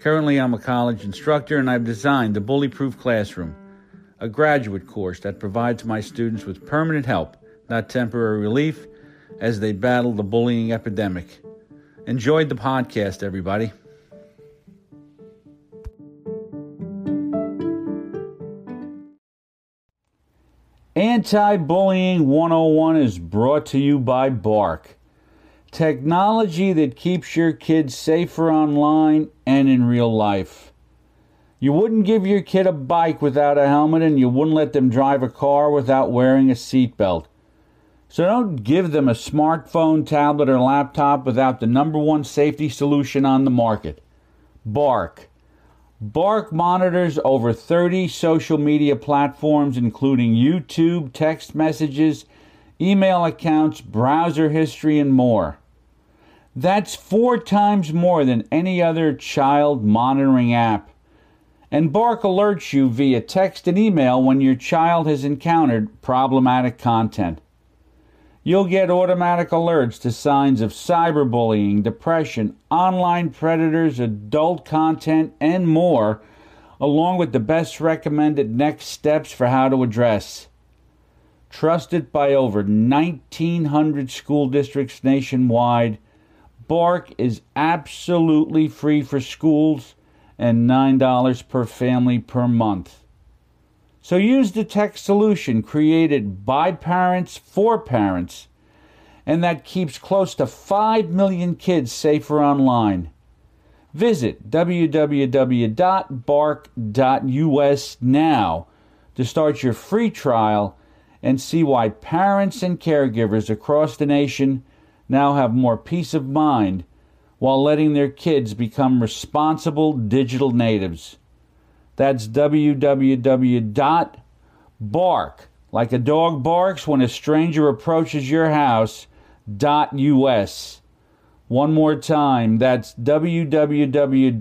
Currently, I'm a college instructor and I've designed the Bully Proof Classroom, a graduate course that provides my students with permanent help, not temporary relief, as they battle the bullying epidemic. Enjoyed the podcast, everybody. Anti Bullying 101 is brought to you by Bark. Technology that keeps your kids safer online and in real life. You wouldn't give your kid a bike without a helmet, and you wouldn't let them drive a car without wearing a seatbelt. So don't give them a smartphone, tablet, or laptop without the number one safety solution on the market Bark. Bark monitors over 30 social media platforms, including YouTube, text messages, email accounts, browser history, and more. That's four times more than any other child monitoring app. And Bark alerts you via text and email when your child has encountered problematic content. You'll get automatic alerts to signs of cyberbullying, depression, online predators, adult content, and more, along with the best recommended next steps for how to address. Trusted by over 1,900 school districts nationwide, Bark is absolutely free for schools and $9 per family per month. So use the tech solution created by parents for parents, and that keeps close to 5 million kids safer online. Visit www.bark.us now to start your free trial and see why parents and caregivers across the nation now have more peace of mind while letting their kids become responsible digital natives. That's www.bark, like a dog barks when a stranger approaches your house, .us. One more time, that's www.bark.us.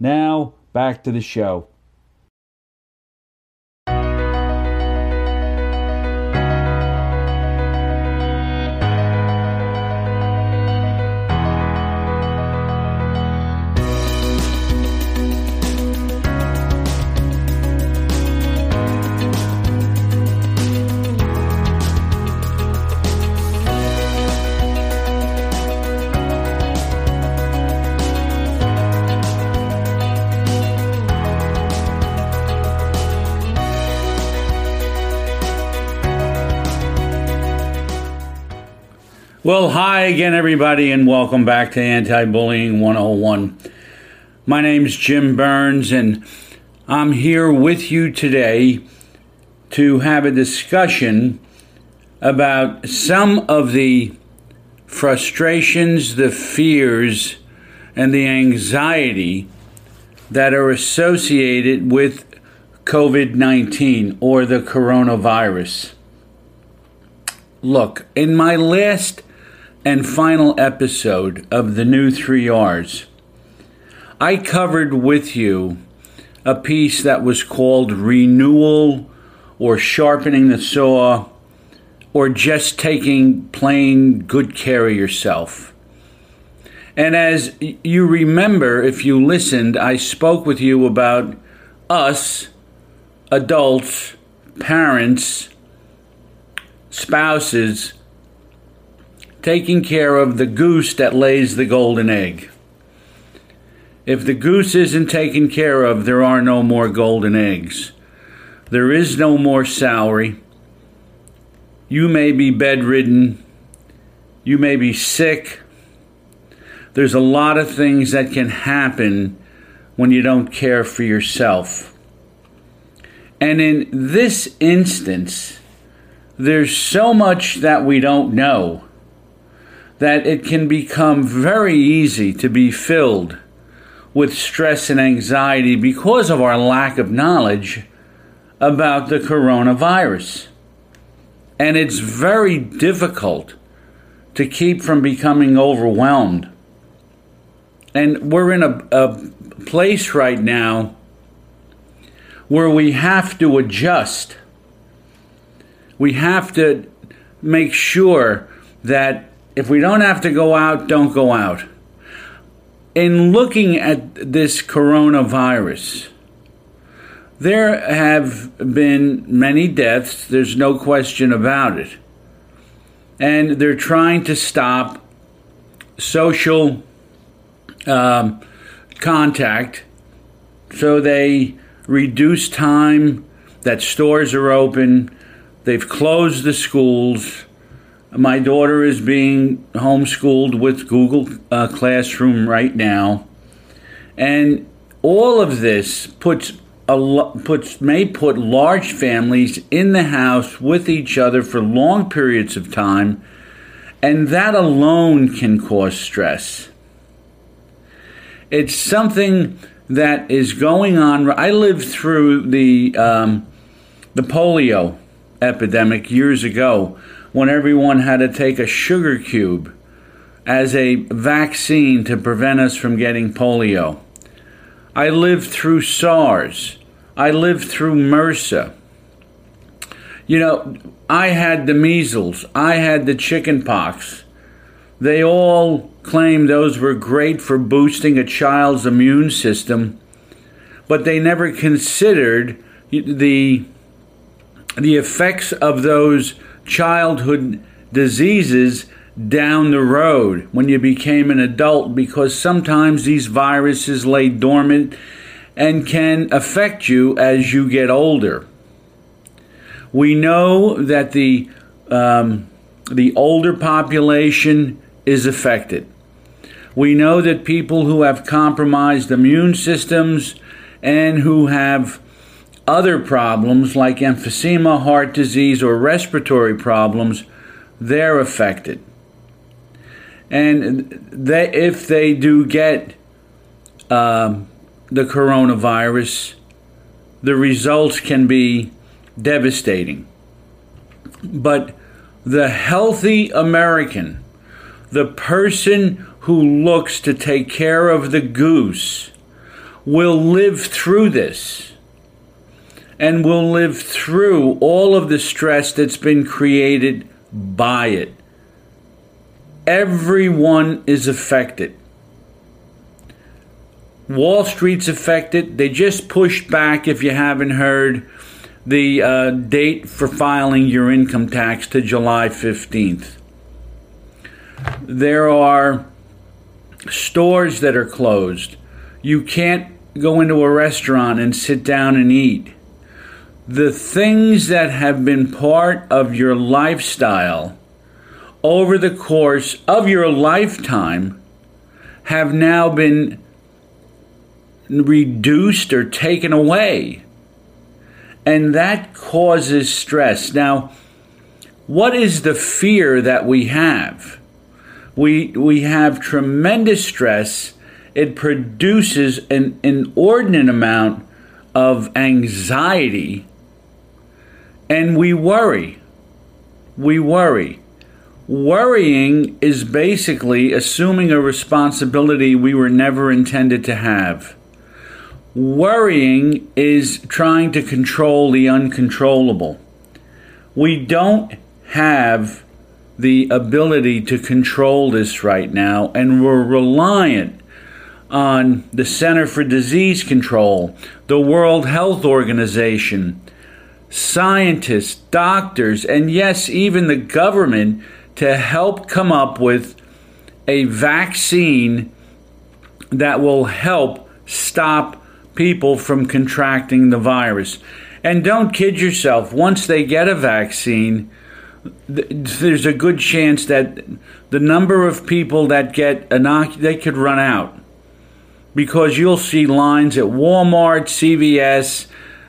Now, back to the show. Hi again, everybody, and welcome back to Anti Bullying 101. My name's Jim Burns, and I'm here with you today to have a discussion about some of the frustrations, the fears, and the anxiety that are associated with COVID 19 or the coronavirus. Look, in my last and final episode of the new 3Rs, I covered with you a piece that was called Renewal or Sharpening the Saw or just taking plain good care of yourself. And as you remember, if you listened, I spoke with you about us, adults, parents, spouses, taking care of the goose that lays the golden egg. If the goose isn't taken care of, there are no more golden eggs. There is no more salary. You may be bedridden. You may be sick. There's a lot of things that can happen when you don't care for yourself. And in this instance, there's so much that we don't know that it can become very easy to be filled with stress and anxiety because of our lack of knowledge about the coronavirus. And it's very difficult to keep from becoming overwhelmed. And we're in a, a place right now where we have to adjust. We have to make sure that if we don't have to go out, don't go out. In looking at this coronavirus, there have been many deaths, there's no question about it. And they're trying to stop social um, contact so they reduce time that stores are open, they've closed the schools. My daughter is being homeschooled with Google uh, Classroom right now. And all of this puts a, puts may put large families in the house with each other for long periods of time, and that alone can cause stress. It's something that is going on. I lived through the um, the polio epidemic years ago when everyone had to take a sugar cube as a vaccine to prevent us from getting polio. I lived through SARS. I lived through MRSA. You know, I had the measles. I had the chicken pox. They all claimed those were great for boosting a child's immune system, but they never considered the the effects of those childhood diseases down the road when you became an adult because sometimes these viruses lay dormant and can affect you as you get older. We know that the um, the older population is affected. We know that people who have compromised immune systems and who have other problems like emphysema, heart disease, or respiratory problems, they're affected and they, if they do get um, the coronavirus, the results can be devastating. But the healthy American, the person who looks to take care of the goose, will live through this and will live through all of the stress that's been created by it. Everyone is affected. Wall Street's affected. They just pushed back, if you haven't heard, the uh, date for filing your income tax to July 15th. There are stores that are closed. You can't go into a restaurant and sit down and eat. The things that have been part of your lifestyle over the course of your lifetime have now been reduced or taken away. And that causes stress. Now, what is the fear that we have? We, we have tremendous stress. It produces an inordinate amount of anxiety, and we worry. We worry. Worrying is basically assuming a responsibility we were never intended to have. Worrying is trying to control the uncontrollable. We don't have the ability to control this right now, and we're reliant on the Center for Disease Control, the World Health Organization, scientists, doctors, and yes, even the government to help come up with a vaccine that will help stop people from contracting the virus. And don't kid yourself, once they get a vaccine, there's a good chance that the number of people that get inoculated, they could run out because you'll see lines at Walmart, CVS.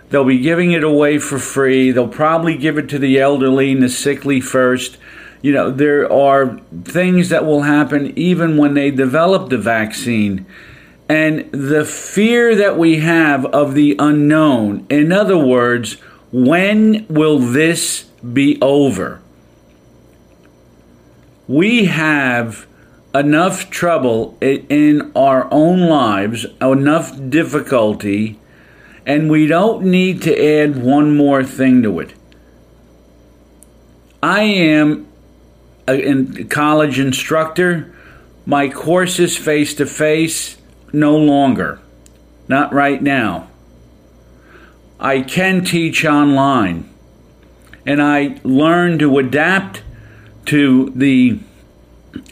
They'll be giving it away for free. They'll probably give it to the elderly and the sickly first You know, there are things that will happen even when they develop the vaccine. And the fear that we have of the unknown, in other words, when will this be over? We have enough trouble in our own lives, enough difficulty, and we don't need to add one more thing to it. I am a college instructor. My course is face to face, no longer. Not right now. I can teach online. And I learned to adapt to the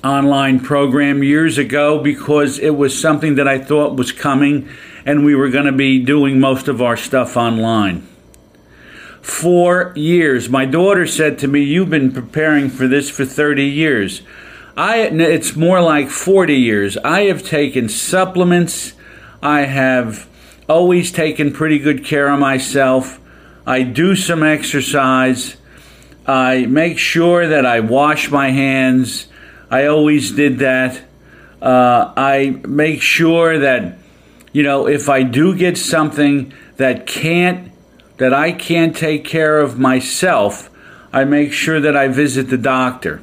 online program years ago because it was something that I thought was coming and we were going to be doing most of our stuff online. Four years. My daughter said to me, You've been preparing for this for 30 years. I, it's more like 40 years. I have taken supplements. I have always taken pretty good care of myself. I do some exercise. I make sure that I wash my hands. I always did that. Uh, I make sure that, you know, if I do get something that can't, that I can't take care of myself, I make sure that I visit the doctor.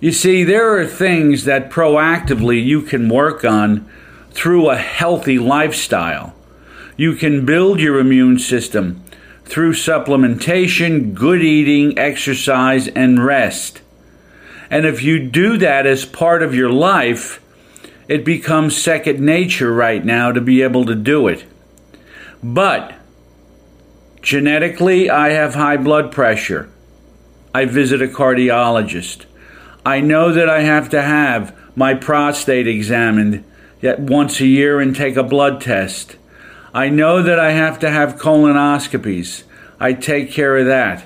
You see, there are things that proactively you can work on through a healthy lifestyle. You can build your immune system through supplementation, good eating, exercise, and rest. And if you do that as part of your life, it becomes second nature right now to be able to do it. But genetically, I have high blood pressure. I visit a cardiologist. I know that I have to have my prostate examined once a year and take a blood test. I know that I have to have colonoscopies. I take care of that.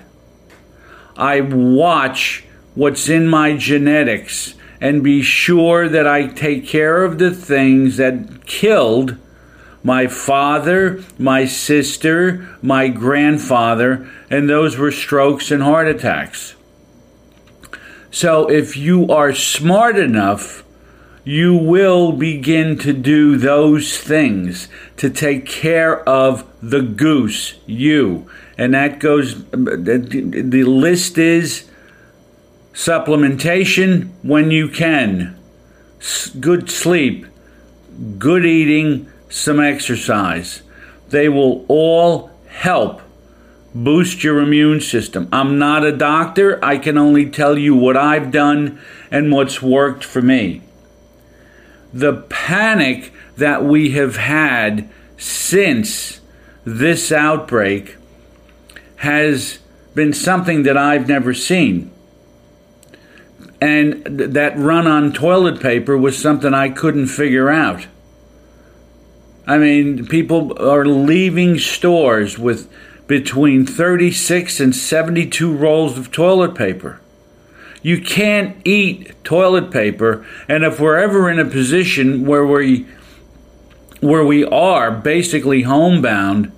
I watch what's in my genetics and be sure that I take care of the things that killed my father, my sister, my grandfather, and those were strokes and heart attacks. So if you are smart enough, you will begin to do those things to take care of the goose, you. And that goes, the list is supplementation when you can, good sleep, good eating, some exercise. They will all help boost your immune system. I'm not a doctor. I can only tell you what I've done and what's worked for me. The panic that we have had since this outbreak has been something that I've never seen. And th- that run on toilet paper was something I couldn't figure out. I mean, people are leaving stores with between 36 and 72 rolls of toilet paper. You can't eat toilet paper, and if we're ever in a position where we where we are basically homebound,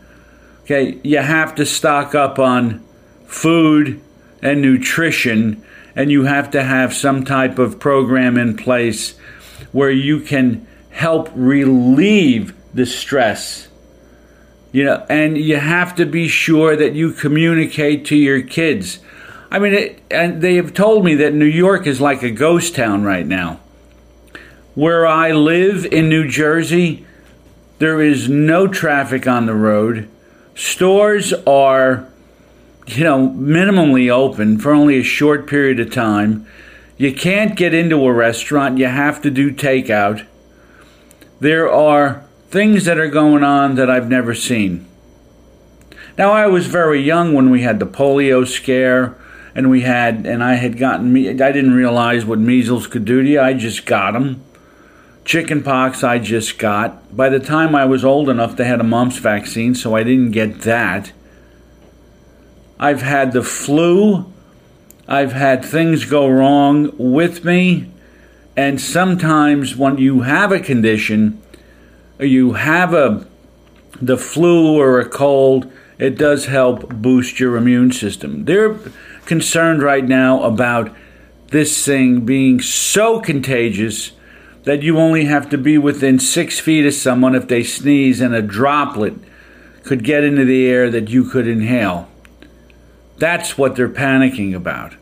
okay, you have to stock up on food and nutrition and you have to have some type of program in place where you can help relieve the stress. You know and you have to be sure that you communicate to your kids. I mean it, and they have told me that new york is like a ghost town right now. Where i live in new jersey there is no traffic on the road. Stores are you know, minimally open for only a short period of time. You can't get into a restaurant, you have to do takeout. There are things that are going on that I've never seen. Now, I was very young when we had the polio scare, and we had, and I had gotten me. I didn't realize what measles could do to you. I just got them. Chicken pox, I just got. By the time I was old enough, they had a mumps vaccine, so I didn't get that. I've had the flu. I've had things go wrong with me. And sometimes when you have a condition, you have a the flu or a cold, it does help boost your immune system. They're concerned right now about this thing being so contagious that you only have to be within six feet of someone if they sneeze and a droplet could get into the air that you could inhale. That's what they're panicking about.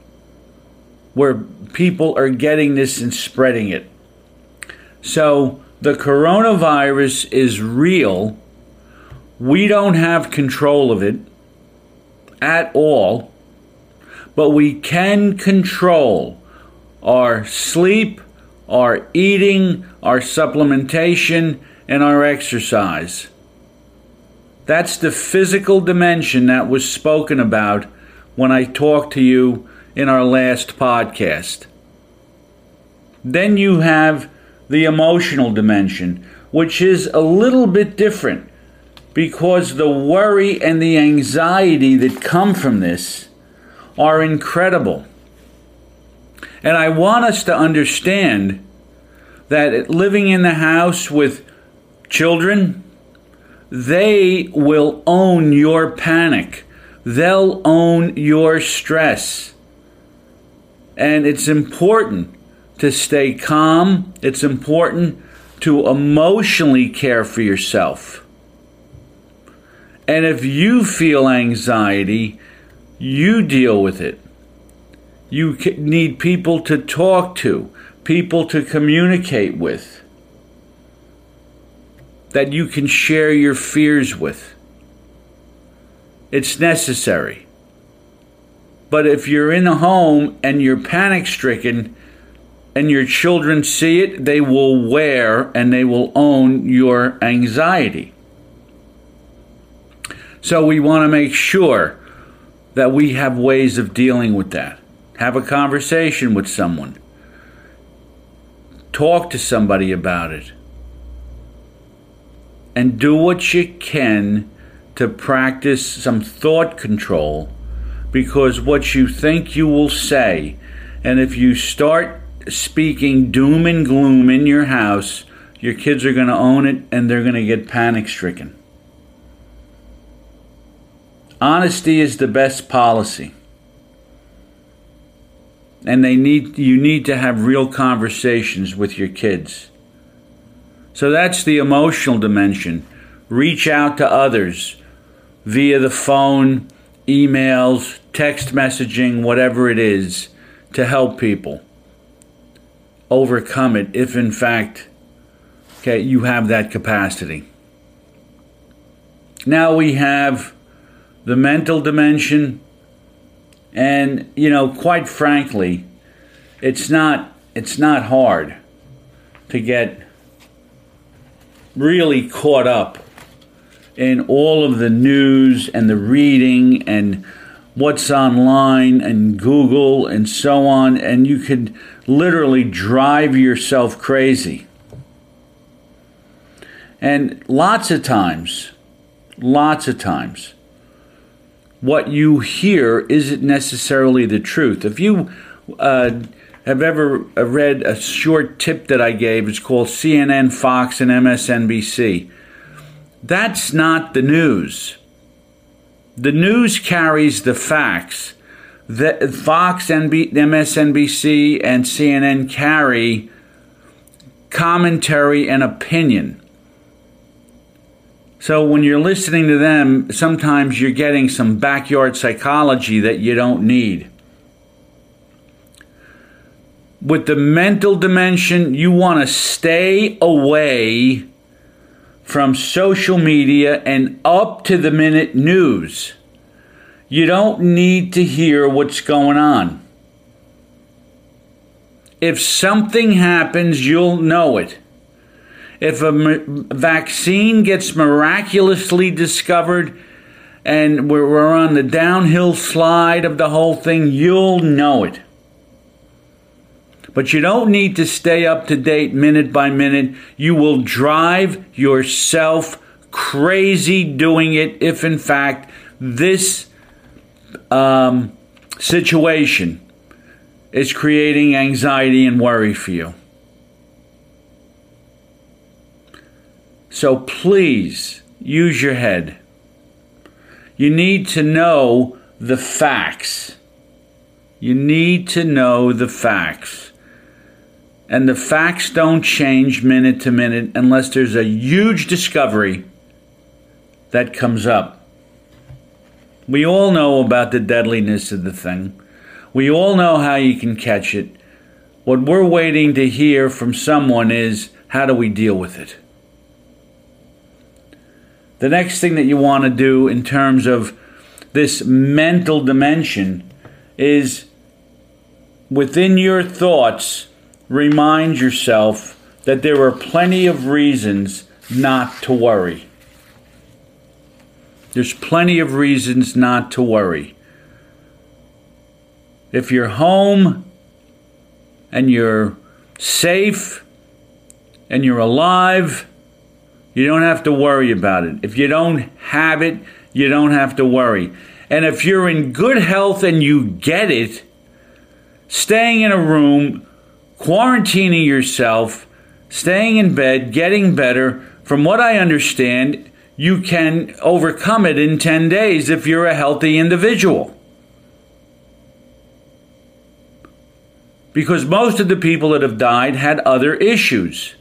Where people are getting this and spreading it. So the coronavirus is real. We don't have control of it at all, but we can control our sleep, our eating, our supplementation, and our exercise. That's the physical dimension that was spoken about when I talked to you in our last podcast. Then you have the emotional dimension, which is a little bit different because the worry and the anxiety that come from this are incredible. And I want us to understand that living in the house with children, they will own your panic. They'll own your stress. And it's important to stay calm. It's important to emotionally care for yourself. And if you feel anxiety, you deal with it. You need people to talk to, people to communicate with, that you can share your fears with. It's necessary. But if you're in a home and you're panic stricken and your children see it, they will wear and they will own your anxiety. So we want to make sure that we have ways of dealing with that. Have a conversation with someone. Talk to somebody about it. And do what you can to practice some thought control because what you think you will say, and if you start speaking doom and gloom in your house, your kids are going to own it and they're going to get panic stricken. Honesty is the best policy and they need you need to have real conversations with your kids. So that's the emotional dimension. Reach out to others via the phone, emails, text messaging, whatever it is, to help people overcome it if in fact okay you have that capacity. Now we have the mental dimension and you know, quite frankly, it's not it's not hard to get really caught up in all of the news and the reading and what's online and Google and so on, and you could literally drive yourself crazy. And lots of times, lots of times, what you hear isn't necessarily the truth. If you uh, have ever read a short tip that I gave, it's called CNN, Fox, and MSNBC. That's not the news. The news carries the facts. that Fox, NB, MSNBC, and CNN carry commentary and opinion. So when you're listening to them, sometimes you're getting some backyard psychology that you don't need. With the mental dimension, you want to stay away from social media and up to the minute news. You don't need to hear what's going on. If something happens, you'll know it. If a vaccine gets miraculously discovered and we're on the downhill slide of the whole thing, you'll know it. But you don't need to stay up to date minute by minute. You will drive yourself crazy doing it if, in fact, this um, situation is creating anxiety and worry for you. So please use your head. You need to know the facts. You need to know the facts. And the facts don't change minute to minute unless there's a huge discovery that comes up. We all know about the deadliness of the thing. We all know how you can catch it. What we're waiting to hear from someone is how do we deal with it? The next thing that you want to do in terms of this mental dimension is within your thoughts, remind yourself that there are plenty of reasons not to worry. There's plenty of reasons not to worry. If you're home and you're safe and you're alive, you don't have to worry about it. If you don't have it, you don't have to worry. And if you're in good health and you get it, staying in a room, quarantining yourself, staying in bed, getting better, from what I understand, you can overcome it in 10 days if you're a healthy individual. Because most of the people that have died had other issues.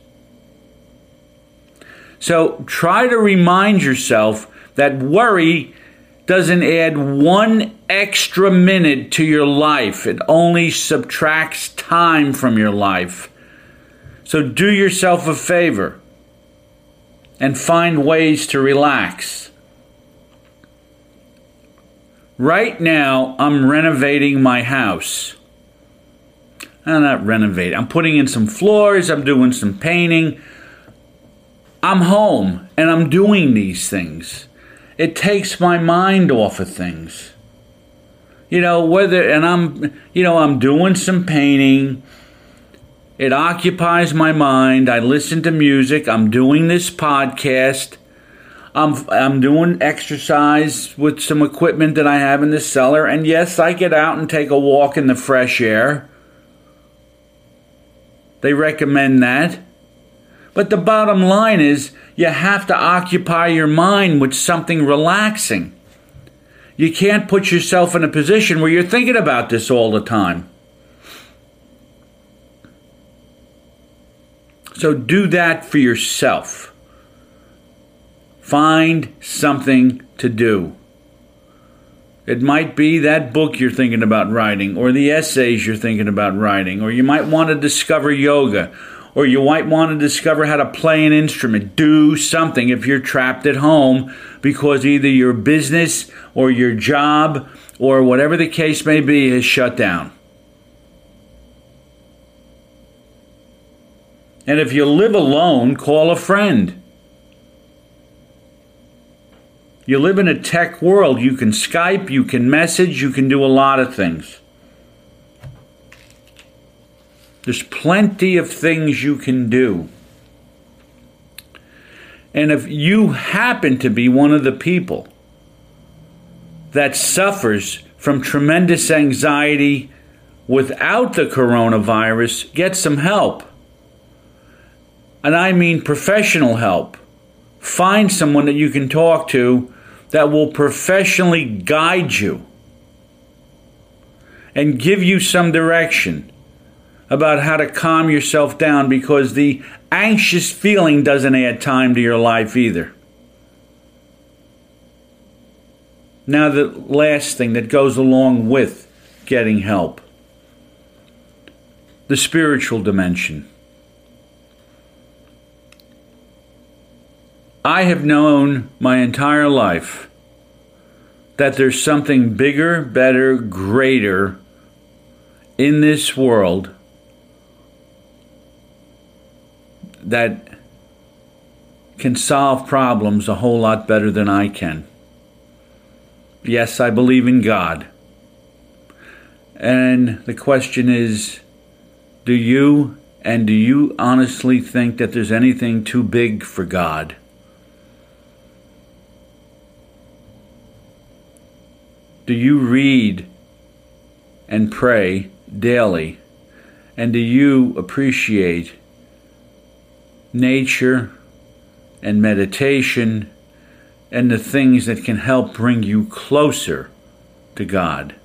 So try to remind yourself that worry doesn't add one extra minute to your life, it only subtracts time from your life. So do yourself a favor and find ways to relax. Right now, I'm renovating my house. I'm not renovating, I'm putting in some floors, I'm doing some painting. I'm home and I'm doing these things. It takes my mind off of things. You know, whether, and I'm, you know, I'm doing some painting. It occupies my mind. I listen to music. I'm doing this podcast. I'm, I'm doing exercise with some equipment that I have in the cellar. And yes, I get out and take a walk in the fresh air. They recommend that. But the bottom line is you have to occupy your mind with something relaxing. You can't put yourself in a position where you're thinking about this all the time. So do that for yourself. Find something to do. It might be that book you're thinking about writing, or the essays you're thinking about writing, or you might want to discover yoga, or you might want to discover how to play an instrument. Do something if you're trapped at home because either your business or your job or whatever the case may be is shut down. And if you live alone, call a friend. You live in a tech world. You can Skype, you can message, you can do a lot of things. There's plenty of things you can do. And if you happen to be one of the people that suffers from tremendous anxiety without the coronavirus, get some help. And I mean professional help. Find someone that you can talk to that will professionally guide you and give you some direction about how to calm yourself down because the anxious feeling doesn't add time to your life either. Now, the last thing that goes along with getting help the spiritual dimension. I have known my entire life that there's something bigger, better, greater in this world that can solve problems a whole lot better than I can. Yes, I believe in God. And the question is do you and do you honestly think that there's anything too big for God? Do you read and pray daily? And do you appreciate nature and meditation and the things that can help bring you closer to God.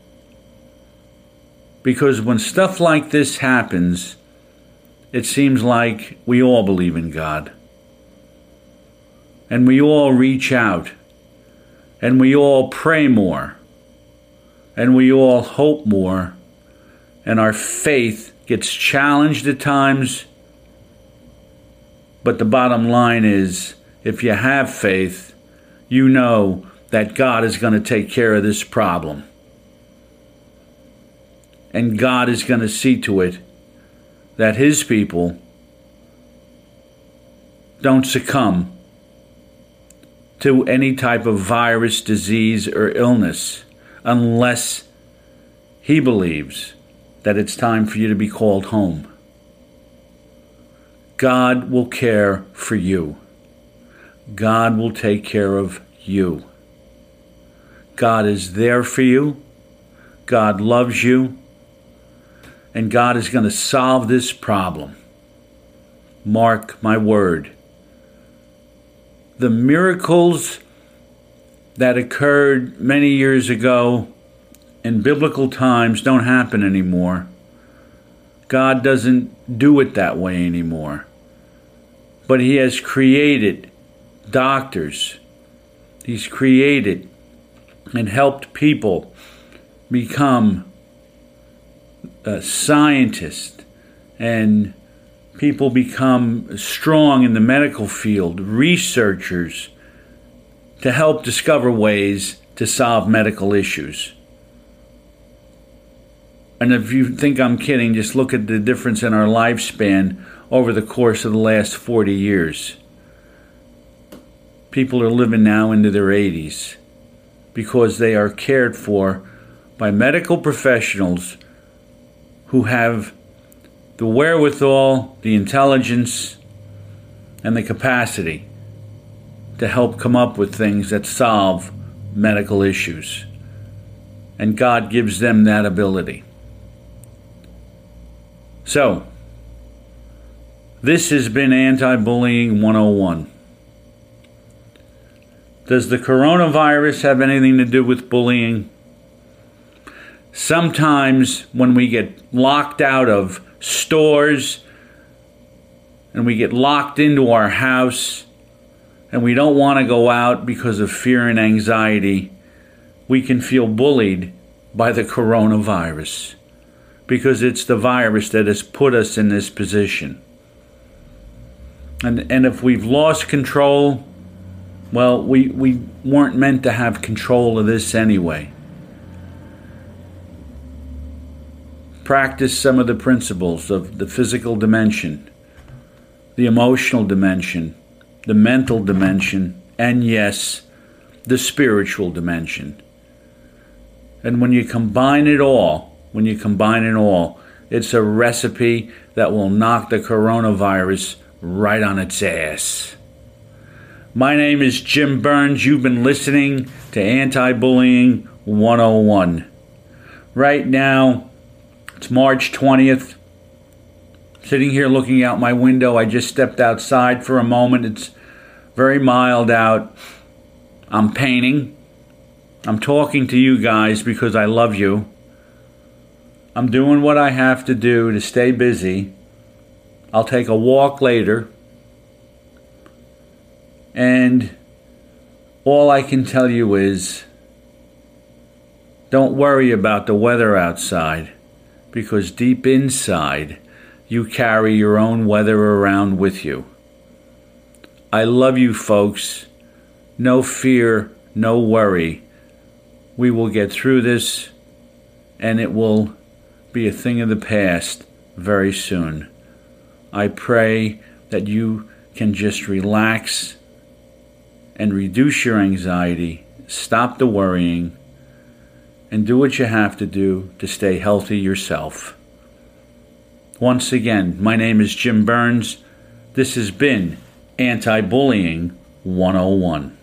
Because when stuff like this happens, it seems like we all believe in God. And we all reach out. And we all pray more. And we all hope more. And our faith gets challenged at times. But the bottom line is if you have faith, you know that God is going to take care of this problem. And God is going to see to it that His people don't succumb to any type of virus, disease, or illness unless He believes that it's time for you to be called home. God will care for you. God will take care of you. God is there for you. God loves you. And God is going to solve this problem. Mark my word. The miracles that occurred many years ago in biblical times don't happen anymore. God doesn't do it that way anymore. But He has created doctors, He's created and helped people become uh, scientists. And people become strong in the medical field, researchers, to help discover ways to solve medical issues. And if you think I'm kidding, just look at the difference in our lifespan over the course of the last 40 years. People are living now into their 80s because they are cared for by medical professionals who have the wherewithal, the intelligence, and the capacity to help come up with things that solve medical issues. And God gives them that ability. So, this has been Anti Bullying 101. Does the coronavirus have anything to do with bullying? Sometimes when we get locked out of stores and we get locked into our house and we don't want to go out because of fear and anxiety, we can feel bullied by the coronavirus because it's the virus that has put us in this position. And, and if we've lost control, well, we, we weren't meant to have control of this anyway. Practice some of the principles of the physical dimension, the emotional dimension, the mental dimension, and yes, the spiritual dimension. And when you combine it all, when you combine it all, it's a recipe that will knock the coronavirus right on its ass. My name is Jim Burns. You've been listening to Anti Bullying 101. Right now, it's March 20th. Sitting here looking out my window, I just stepped outside for a moment. It's very mild out. I'm painting. I'm talking to you guys because I love you. I'm doing what I have to do to stay busy. I'll take a walk later. And all I can tell you is don't worry about the weather outside because deep inside you carry your own weather around with you. I love you, folks. No fear, no worry. We will get through this and it will be a thing of the past very soon. I pray that you can just relax and reduce your anxiety, stop the worrying, and do what you have to do to stay healthy yourself. Once again, my name is Jim Burns. This has been Anti Bullying 101.